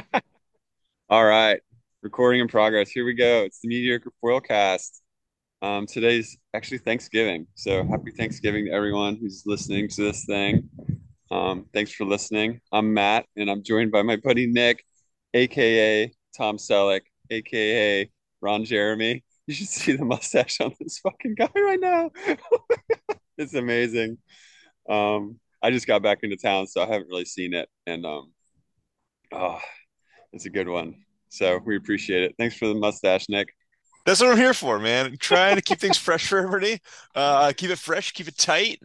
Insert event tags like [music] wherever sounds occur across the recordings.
[laughs] All right, recording in progress. Here we go. It's the Mediocre Foilcast. Um, today's actually Thanksgiving, so happy Thanksgiving to everyone who's listening to this thing. Um, thanks for listening. I'm Matt, and I'm joined by my buddy Nick, aka Tom Selleck, aka Ron Jeremy. You should see the mustache on this fucking guy right now. [laughs] it's amazing. Um, I just got back into town, so I haven't really seen it, and um, oh, it's a good one. So we appreciate it. Thanks for the mustache, Nick. That's what I'm here for, man. Trying to keep things fresh for everybody. Uh, keep it fresh, keep it tight.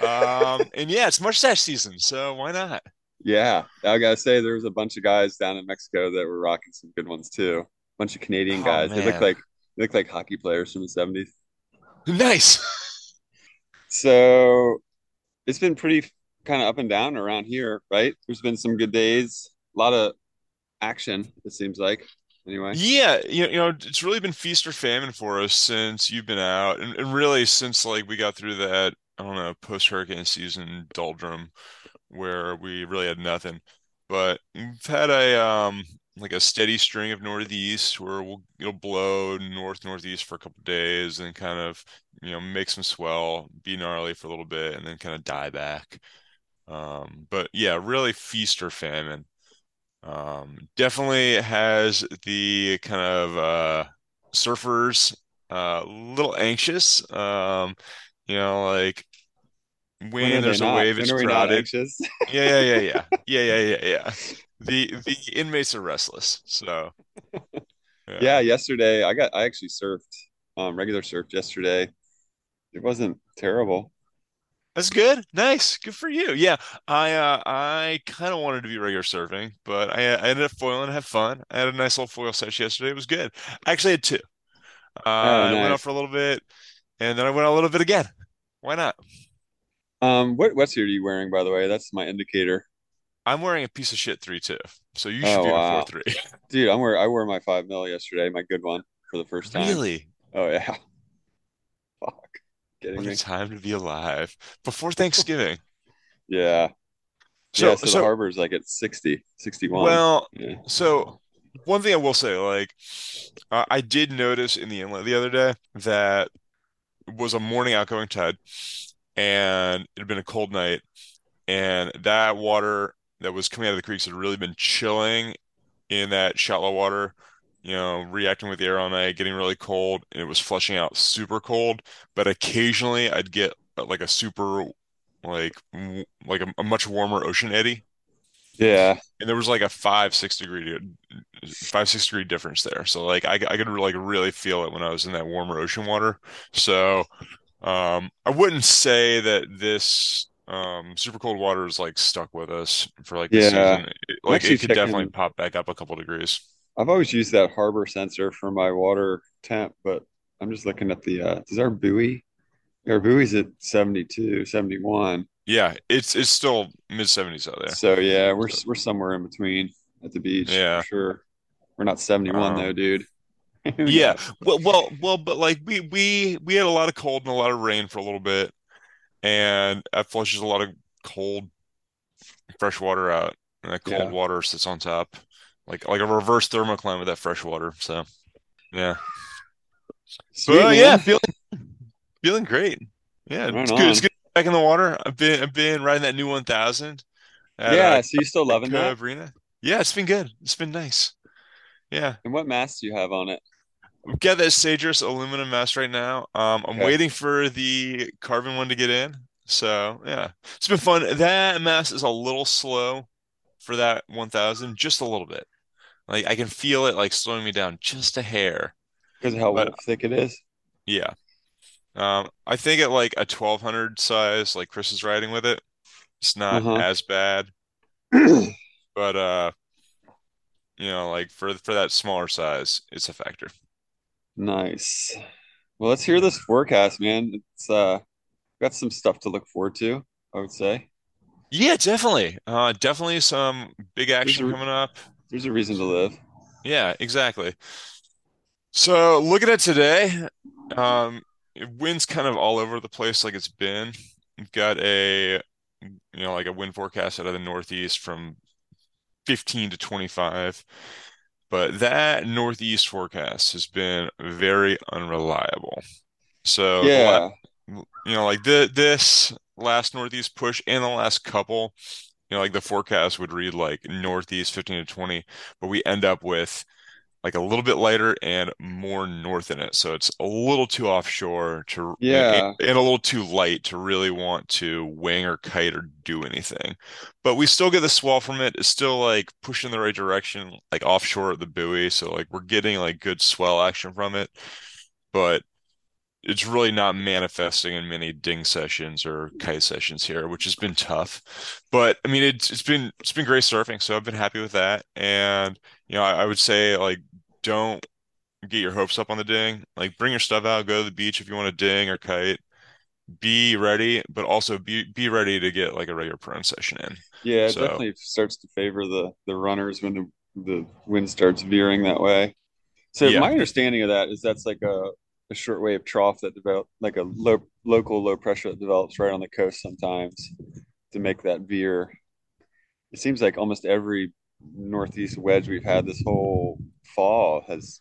Um, and yeah, it's mustache season, so why not? Yeah, I gotta say there was a bunch of guys down in Mexico that were rocking some good ones too. A bunch of Canadian Oh guys. They look like they look like hockey players from the 70s. nice. So it's been pretty kind of up and down around here, right? There's been some good days, a lot of action, it seems like. Anyway. Yeah, you, you know, it's really been feast or famine for us since you've been out, and, really since like we got through that, I don't know, post-hurricane season doldrum where we really had nothing. But we've had a um like a steady string of northeast where we'll it'll blow north northeast for a couple days and kind of you know make some swell, be gnarly for a little bit, and then kind of die back. Um, but yeah, really feast or famine. Um, definitely has the kind of uh, surfers uh, a little anxious. Um, you know, like When when there's a not? wave, it's are we not crowded. Yeah, yeah, yeah, yeah, [laughs] yeah, yeah, yeah, yeah. The the inmates are restless, so Yeah, yeah, yesterday I got I actually surfed um regular surf yesterday. It wasn't terrible. That's good. Nice, good for you. Yeah, I uh, I kind of wanted to be regular surfing, but I, I ended up foiling, and had fun. I had a nice little foil session yesterday. It was good. I actually had two. Uh, Oh, I went out for a little bit, and then I went out a little bit again. Why not? Um, what wetsuit are you wearing, by the way? That's my indicator. I'm wearing a piece of shit three two, so you should Oh be a four three. [laughs] Dude, I'm wear I wore my five mil yesterday, my good one for the first time. Really? Oh yeah. Kidding What a time to be alive. Before Thanksgiving. Yeah. [laughs] Yeah, So, so the so, harbor's like at 60, 61. well, Yeah. so one thing I will say, like, uh, I did notice in the inlet the other day that it was a morning outgoing tide, and it had been a cold night, and that water that was coming out of the creeks had really been chilling in that shallow water, you know, reacting with the air all night, getting really cold, and it was flushing out super cold. But occasionally I'd get uh, like a super, like, like a, a much warmer ocean eddy. Yeah. And there was like a five, six degree, five, six degree difference there. So like I, I could like really feel it when I was in that warmer ocean water. So um, I wouldn't say that this um super cold water is like stuck with us for like the Yeah. season. It, like it could definitely pop back up a couple degrees. I've always used that harbor sensor for my water temp, but I'm just looking at the uh does our buoy our buoy's at 72, 71. Yeah, it's it's still mid 70s out there. So yeah, we're we're somewhere in between at the beach for yeah. sure. We're not 71 though, Um dude. [laughs] Yeah. Well well well but like we we we had a lot of cold and a lot of rain for a little bit and that flushes a lot of cold fresh water out and that cold Yeah. water sits on top like like a reverse thermocline with that fresh water. So yeah. Sweet But yeah, feeling feeling great. Yeah, Right it's good. It's good back in the water. I've been I've been riding that new 1000 at uh Yeah, so you still loving that? Arena. Yeah, it's been good. It's been nice. Yeah. And what mast do you have on it? We've got that Sagers aluminum mast right now. Um, I'm Okay. waiting for the carbon one to get in. So yeah, it's been fun. That mast is a little slow for that 1000, just a little bit. Like I can feel it like slowing me down just a hair. Because of how But thick it is. yeah. Um, I think at like a 1200 size, like Chris is riding with it, it's not Uh-huh. as bad. [clears throat] But uh, you know, like for for that smaller size, it's a factor. Nice. Well, let's hear this forecast, man. It's uh got some stuff to look forward to, I would say. Yeah, definitely. Uh, definitely some big action coming up. There's a reason to live. Yeah, exactly. So looking at today, um, wind's kind of all over the place like it's been. We've got a, you know, like a wind forecast out of the northeast from 15 to 25. But that northeast forecast has been very unreliable. So, Yeah. you know, like the this last northeast push and the last couple, you know, like the forecast would read like northeast 15 to 20, but we end up with like a little bit lighter and more north in it. So it's a little too offshore to and, and a little too light to really want to wing or kite or do anything. But we still get the swell from it. It's still like pushing the right direction, like offshore at the buoy. So like we're getting like good swell action from it. But it's really not manifesting in many ding sessions or kite sessions here, which has been tough. But I mean, it's it's been it's been great surfing, so I've been happy with that. And you know, I, I would say like don't get your hopes up on the ding. Like bring your stuff out, go to the beach if you want to ding or kite. Be ready, but also be be ready to get like a regular prone session in. Yeah, it So definitely starts to favor the the runners when the the wind starts veering that way. So yeah, my understanding of that is that's like a, a shortwave trough that develop like a low local low pressure that develops right on the coast sometimes to make that veer. It seems like almost every northeast wedge we've had this whole fall has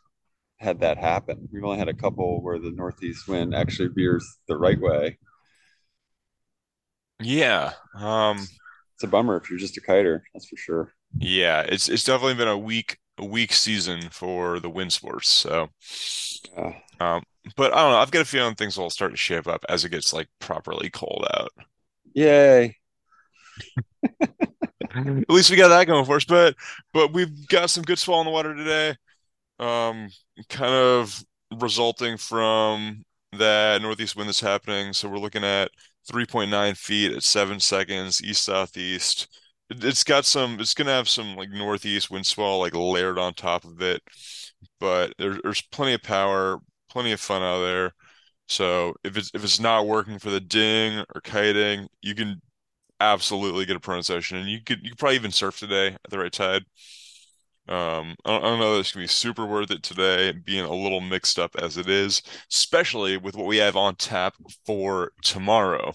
had that happen. We've only had a couple where the northeast wind actually veers the right way. yeah. Um, It's a bummer if you're just a kiter, that's for sure. yeah, it's it's definitely been a weak a weak season for the wind sports. So Yeah. Um, but I don't know. I've got a feeling things will start to shape up as it gets like properly cold out. Yay. [laughs] At least we got that going for us. But but we've got some good swell in the water today. Um, kind of resulting from that northeast wind that's happening. So we're looking at 3.9 feet at seven seconds, east southeast. It, it's got some. It's gonna have some like northeast wind swell like layered on top of it. But there, there's plenty of power, plenty of fun out there. So if it's if it's not working for the ding or kiting, you can absolutely get a prone session, and you could you could probably even surf today at the right tide. Um, I don't, I don't know gonna be super worth it today, being a little mixed up as it is, especially with what we have on tap for tomorrow.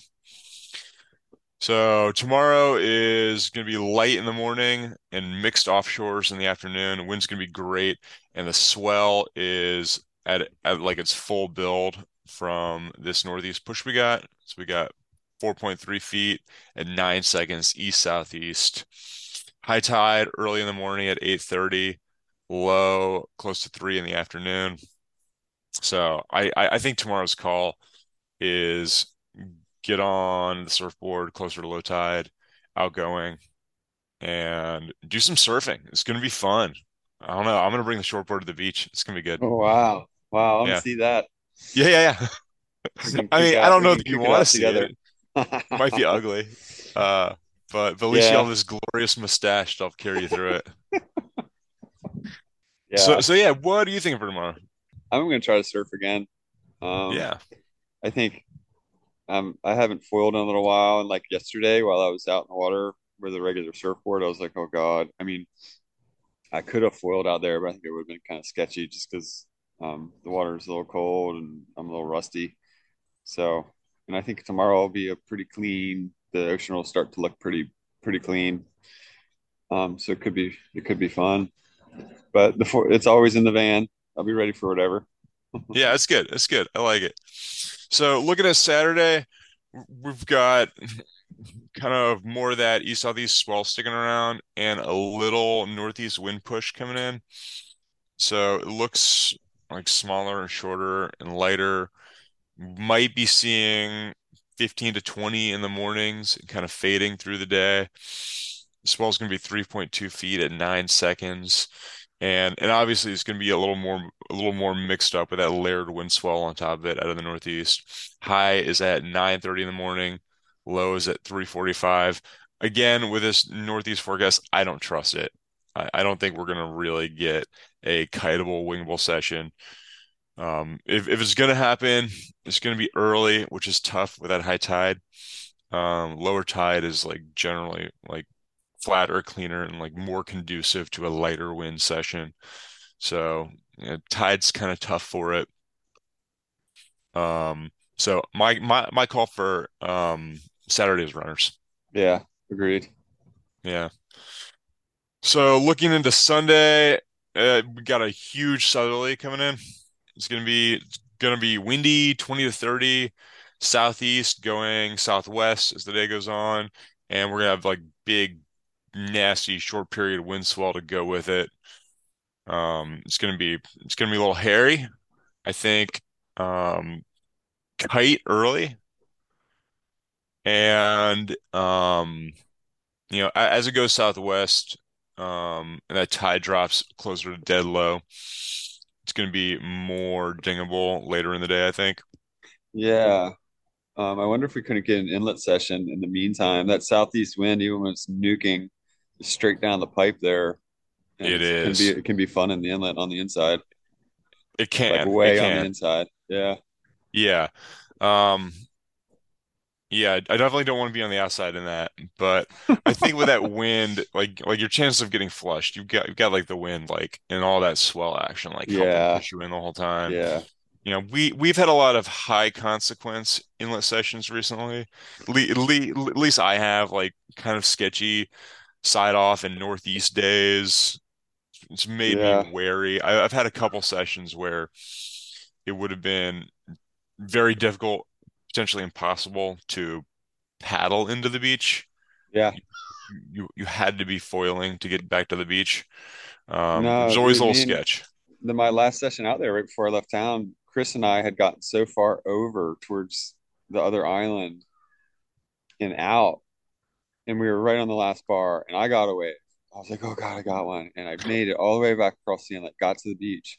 So tomorrow is going to be light in the morning and mixed offshores in the afternoon. Wind's going to be great, and the swell is at, at like its full build from this northeast push we got. So we got 4.3 feet at nine seconds east southeast. High tide early in the morning at 8:30, low close to three in the afternoon. So I I, think tomorrow's call is get on the surfboard closer to low tide, outgoing, and do some surfing. It's to be fun. I don't know. I'm to bring the shortboard to the beach. It's to be good. Oh wow. Wow, I want to Yeah. see that. Yeah, yeah, yeah. [laughs] I mean, I don't know that you want to see together. it. It might be [laughs] ugly. Uh, but, but at least you have this glorious mustache to help carry you through it. [laughs] So, Yeah. so yeah, what do you think for tomorrow? I'm gonna try to surf again. Um Yeah. I think um I haven't foiled in a little while and like yesterday while I was out in the water with a regular surfboard, I was like, oh God. I mean, I could have foiled out there, but I think it would have been kind of sketchy just because um the water is a little cold and I'm a little rusty. So and I think tomorrow will be a pretty clean the ocean will start to look pretty pretty clean. Um so it could be it could be fun. But the for it's always in the van. I'll be ready for whatever. [laughs] Yeah, it's good. It's good. I like it. So looking at Saturday, we've got kind of more of that east southeast swell sticking around and a little northeast wind push coming in. So it looks like smaller and shorter and lighter. Might be seeing 15 to 20 in the mornings and kind of fading through the day. The swell's going to be 3.2 feet at nine seconds. And and obviously it's going to be a little more a little more mixed up with that layered wind swell on top of it out of the northeast. High is at 9:30 in the morning, low is at 3:45. Again, with this northeast forecast, I don't trust it. I, I don't think we're going to really get a kiteable, wingable session. Um, if if it's going to happen, it's going to be early, which is tough with that high tide. Um, lower tide is like generally like flatter, cleaner, and like more conducive to a lighter wind session. So you know, tide's kind of tough for it. Um, so my my my call for um Saturday's runners. Yeah, agreed. Yeah. So looking into Sunday, uh, we got a huge southerly coming in. It's gonna be it's gonna be windy, 20 to 30, southeast going southwest as the day goes on, and we're gonna have like big, nasty short period wind swell to go with it. Um, it's gonna be it's gonna be a little hairy. I think um, kite early, and um, you know, as it goes southwest, um, and that tide drops closer to dead low, it's going to be more dingable later in the day, I think. Yeah. Um, I wonder if we couldn't get an inlet session in the meantime. That southeast wind, even when it's nuking straight down the pipe there, It it can be it can be fun in the inlet on the inside, It like can. It way on the inside. Yeah. Yeah. Um, yeah, I definitely don't want to be on the outside in that, but I think with that [laughs] wind, like like your chances of getting flushed, you've got you've got like the wind, like and all that swell action, like helping Yeah. push you in the whole time. Yeah. You know, we we've had a lot of high consequence inlet sessions recently. Le le at least I have like kind of sketchy side off and northeast days. It's made me Yeah. wary. I, I've had a couple sessions where it would have been very difficult, potentially impossible to paddle into the beach. Yeah. You you, had to be foiling to get back to the beach. Um, No, there's always dude, a little sketch. the, my last session out there right before I left town, Chris and I had gotten so far over towards the other island and out, and we were right on the last bar, and I got away. I was like, oh God, I got one. And I made it all the way back across the inlet, got to the beach,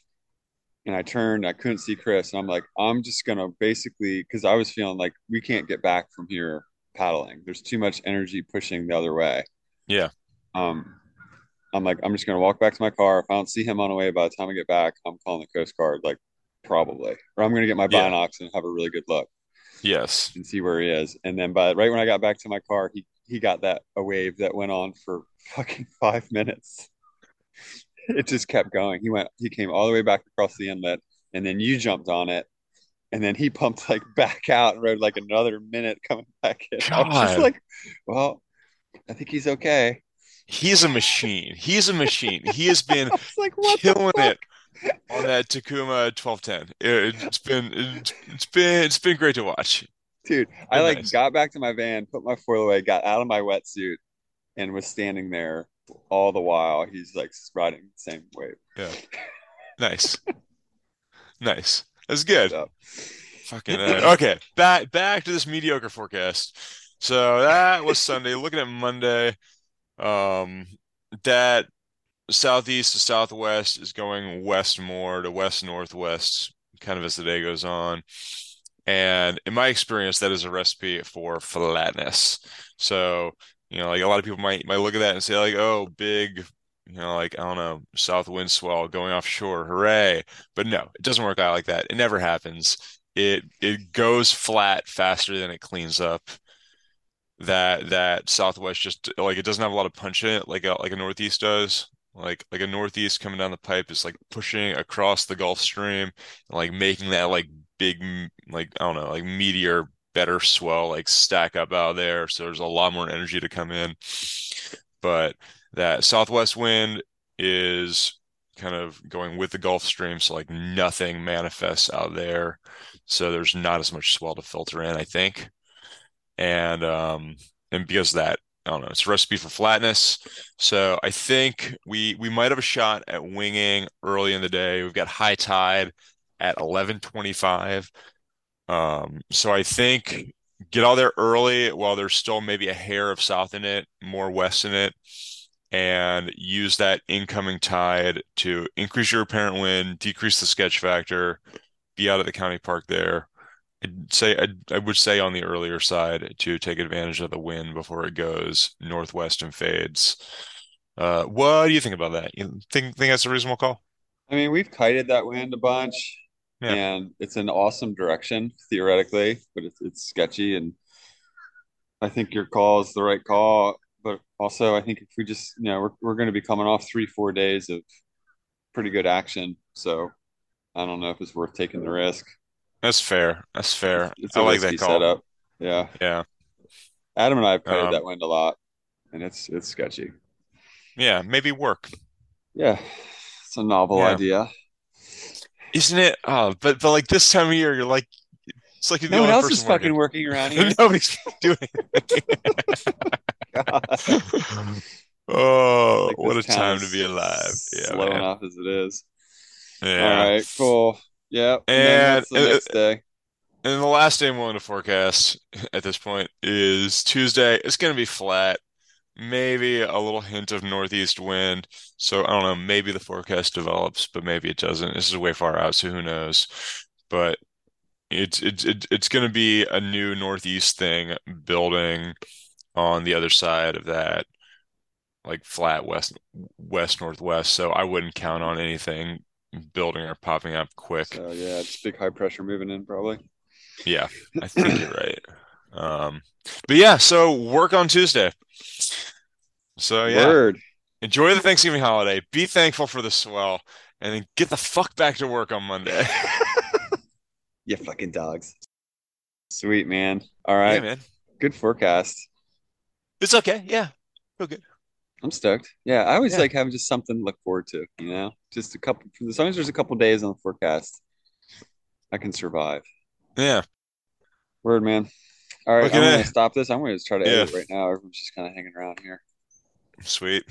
and I turned, I couldn't see Chris. And I'm like, I'm just gonna basically because I was feeling like we can't get back from here paddling. There's too much energy pushing the other way. Yeah, Um, I'm like, I'm just gonna walk back to my car. If I don't see him on the way by the time I get back, I'm calling the Coast Guard, like probably, or I'm gonna get my yeah, binocs and have a really good look yes. and see where he is. And then by right when I got back to my car, he he got that a wave that went on for fucking [laughs] five minutes. It just kept going. He went, he came all the way back across the inlet, and then you jumped on it, and then he pumped like back out and rode like another minute coming back in. I was just God, like, well, I think he's okay. he's a machine. He's a machine. He has been [laughs] like, what killing it on that Takuma 1210. It, it's been it's, it's been it's been great to watch. Dude, I like nice. got back to my van, put my foil away, got out of my wetsuit, and was standing there all the while. He's like riding the same wave. Yeah, [laughs] nice, nice. That's good. So, Fucking uh, okay. Back back to this mediocre forecast. So that was Sunday. Looking at Monday, um, that southeast to southwest is going west more to west northwest, kind of as the day goes on. And in my experience, that is a recipe for flatness. So, you know, like a lot of people might might look at that and say, like, oh, big, you know, like I don't know, south wind swell going offshore, hooray. But no, it doesn't work out like that. It never happens. It it goes flat faster than it cleans up. That that southwest just like it doesn't have a lot of punch in it, like a like a northeast does. Like like a northeast coming down the pipe is like pushing across the Gulf Stream and like making that like big like I don't know like meteor better swell like stack up out there. So there's a lot more energy to come in. But that southwest wind is kind of going with the Gulf Stream, so like nothing manifests out there. So there's not as much swell to filter in, I think. And um and because that, I don't know, it's a recipe for flatness. So I think we we might have a shot at winging early in the day. We've got high tide at 11:25. Um, so I think get out there early while there's still maybe a hair of south in it, more west in it, and use that incoming tide to increase your apparent wind, decrease the sketch factor, be out at the county park there. I'd say I'd, I would say on the earlier side to take advantage of the wind before it goes northwest and fades. Uh, what do you think about that? You think think that's a reasonable call? I mean, we've kited that wind a bunch, Yeah, and it's an awesome direction theoretically, but it's it's sketchy. And I think your call is the right call. But also, I think if we just, you know, we're we're going to be coming off three, four days of pretty good action. So I don't know if it's worth taking the risk. that's fair. That's fair. it's I a like that call. setup. Yeah. Yeah. Adam and I have played Um, that wind a lot, and it's it's sketchy. Yeah, maybe work. Yeah, it's a novel Yeah. idea. Isn't it? Oh, but but like this time of year, you're like, it's like you're the No one else is fucking working. working around [laughs] here. Nobody's doing. [laughs] Oh, Like, what a time to be alive. Yeah, slow man. enough as it is. Yeah. All right, cool. Yeah, and, And the uh, next day? and the last day I'm willing to forecast at this point is Tuesday. It's going to be flat, maybe a little hint of northeast wind. So I don't know, maybe the forecast develops, but maybe it doesn't. This is way far out, so who knows? But it's it's it's it's going to be a new northeast thing building on the other side of that like flat west west northwest. So I wouldn't count on anything building or popping up quick. So yeah, it's big high pressure moving in probably. Yeah, I think you're right. [clears throat] Um, but yeah, so work on Tuesday. So yeah, Word. enjoy the Thanksgiving holiday. Be thankful for the swell, and then get the fuck back to work on Monday. [laughs] [laughs] You fucking dogs. Sweet man. All right, Yeah, man. Good forecast. It's okay. Yeah. Feel good. I'm stoked. Yeah, I always Yeah. like having just something to look forward to, you know? Just a couple as long as there's a couple days on the forecast, I can survive. Yeah. Word man. All right, I'm gonna stop this. I'm gonna try to Yeah. edit right now. Everyone's just kind of hanging around here. Sweet.